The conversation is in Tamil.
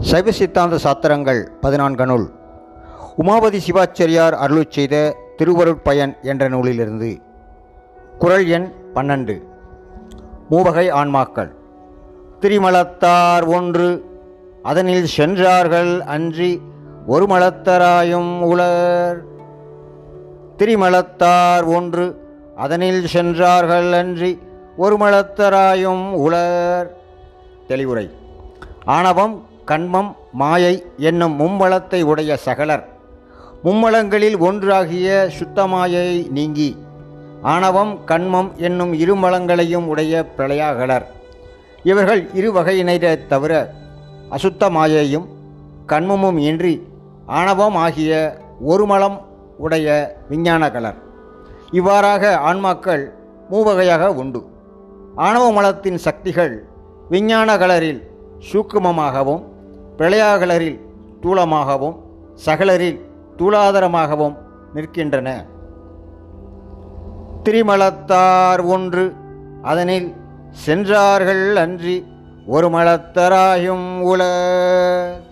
சைவ சித்தாந்த சாத்திரங்கள் பதினான்கனுள் உமாபதி சிவாச்சரியார் அருளுச் செய்த திருவருட்பயன் என்ற நூலிலிருந்து. குறள் எண் பன்னெண்டு. மூவகை ஆன்மாக்கள். திரிமலத்தார் ஒன்று. அதனில் சென்றார்கள் அன்றி ஒரு மலத்தராயும் உளர் திரிமலத்தார் ஒன்று. அதனில் சென்றார்கள் அன்றி ஒரு மலத்தராயும் உளர் தெளிவுரை. ஆணவம் கண்மம் மாயை என்னும் மும்மலத்தை உடைய சகலர். மும்மலங்களில் ஒன்றாகிய சுத்தமாயை நீங்கி ஆணவம் கண்மம் என்னும் இருமலங்களையும் உடைய பிரளயாகலர். இவர்கள் இரு வகையினரை தவிர அசுத்த மாயையும் கண்மமும் இன்றி ஆணவம் ஆகிய ஒரு மலம் உடைய விஞ்ஞானகலர். இவ்வாறாக ஆன்மாக்கள் மூவகையாக உண்டு. ஆணவ மலத்தின் சக்திகள் விஞ்ஞானகலரில் சூக்குமமாகவும் பிழையாகலரில் தூளமாகவும் சகலரில் தூளாதரமாகவும் நிற்கின்றன. திரிமலத்தார் ஒன்று அதனில் சென்றார்கள் அன்றி ஒரு மலத்தராயும் உலர்